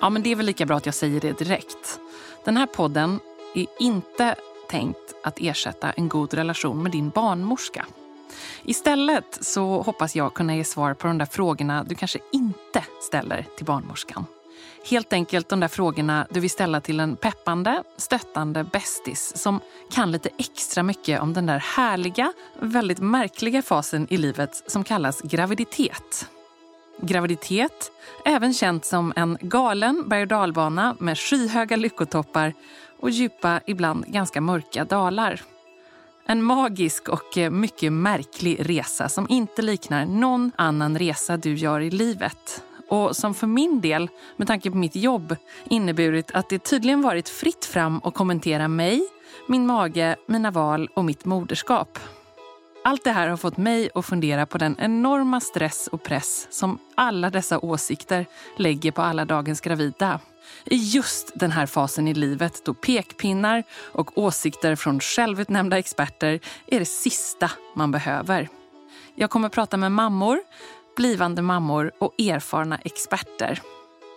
Ja, men det är väl lika bra att jag säger det direkt. Den här podden är inte tänkt att ersätta en god relation med din barnmorska. Istället så hoppas jag kunna ge svar på de där frågorna du kanske inte ställer till barnmorskan. Helt enkelt de där frågorna du vill ställa till en peppande, stöttande bästis som kan lite extra mycket om den där härliga, väldigt märkliga fasen i livet som kallas graviditet. Graviditet, även känt som en galen berg och dalbana med skyhöga lyckotoppar och djupa, ibland ganska mörka dalar. En magisk och eh, mycket märklig resa som inte liknar någon annan resa du gör i livet och som för min del, med tanke på mitt jobb, inneburit att det tydligen varit fritt fram att kommentera mig, min mage, mina val och mitt moderskap. Allt det här har fått mig att fundera på den enorma stress och press som alla dessa åsikter lägger på alla dagens gravida. I just den här fasen i livet då pekpinnar och åsikter från självutnämnda experter är det sista man behöver. Jag kommer prata med mammor, blivande mammor och erfarna experter.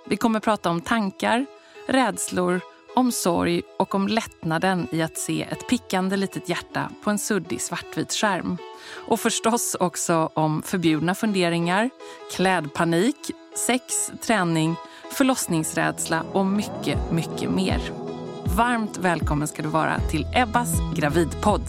Vi kommer prata om tankar, rädslor, om sorg och om lättnaden i att se ett pickande litet hjärta på en suddig svartvit skärm. Och förstås också om förbjudna funderingar, klädpanik, sex, träning, förlossningsrädsla och mycket, mycket mer. Varmt välkommen ska du vara till Ebbas gravidpodd.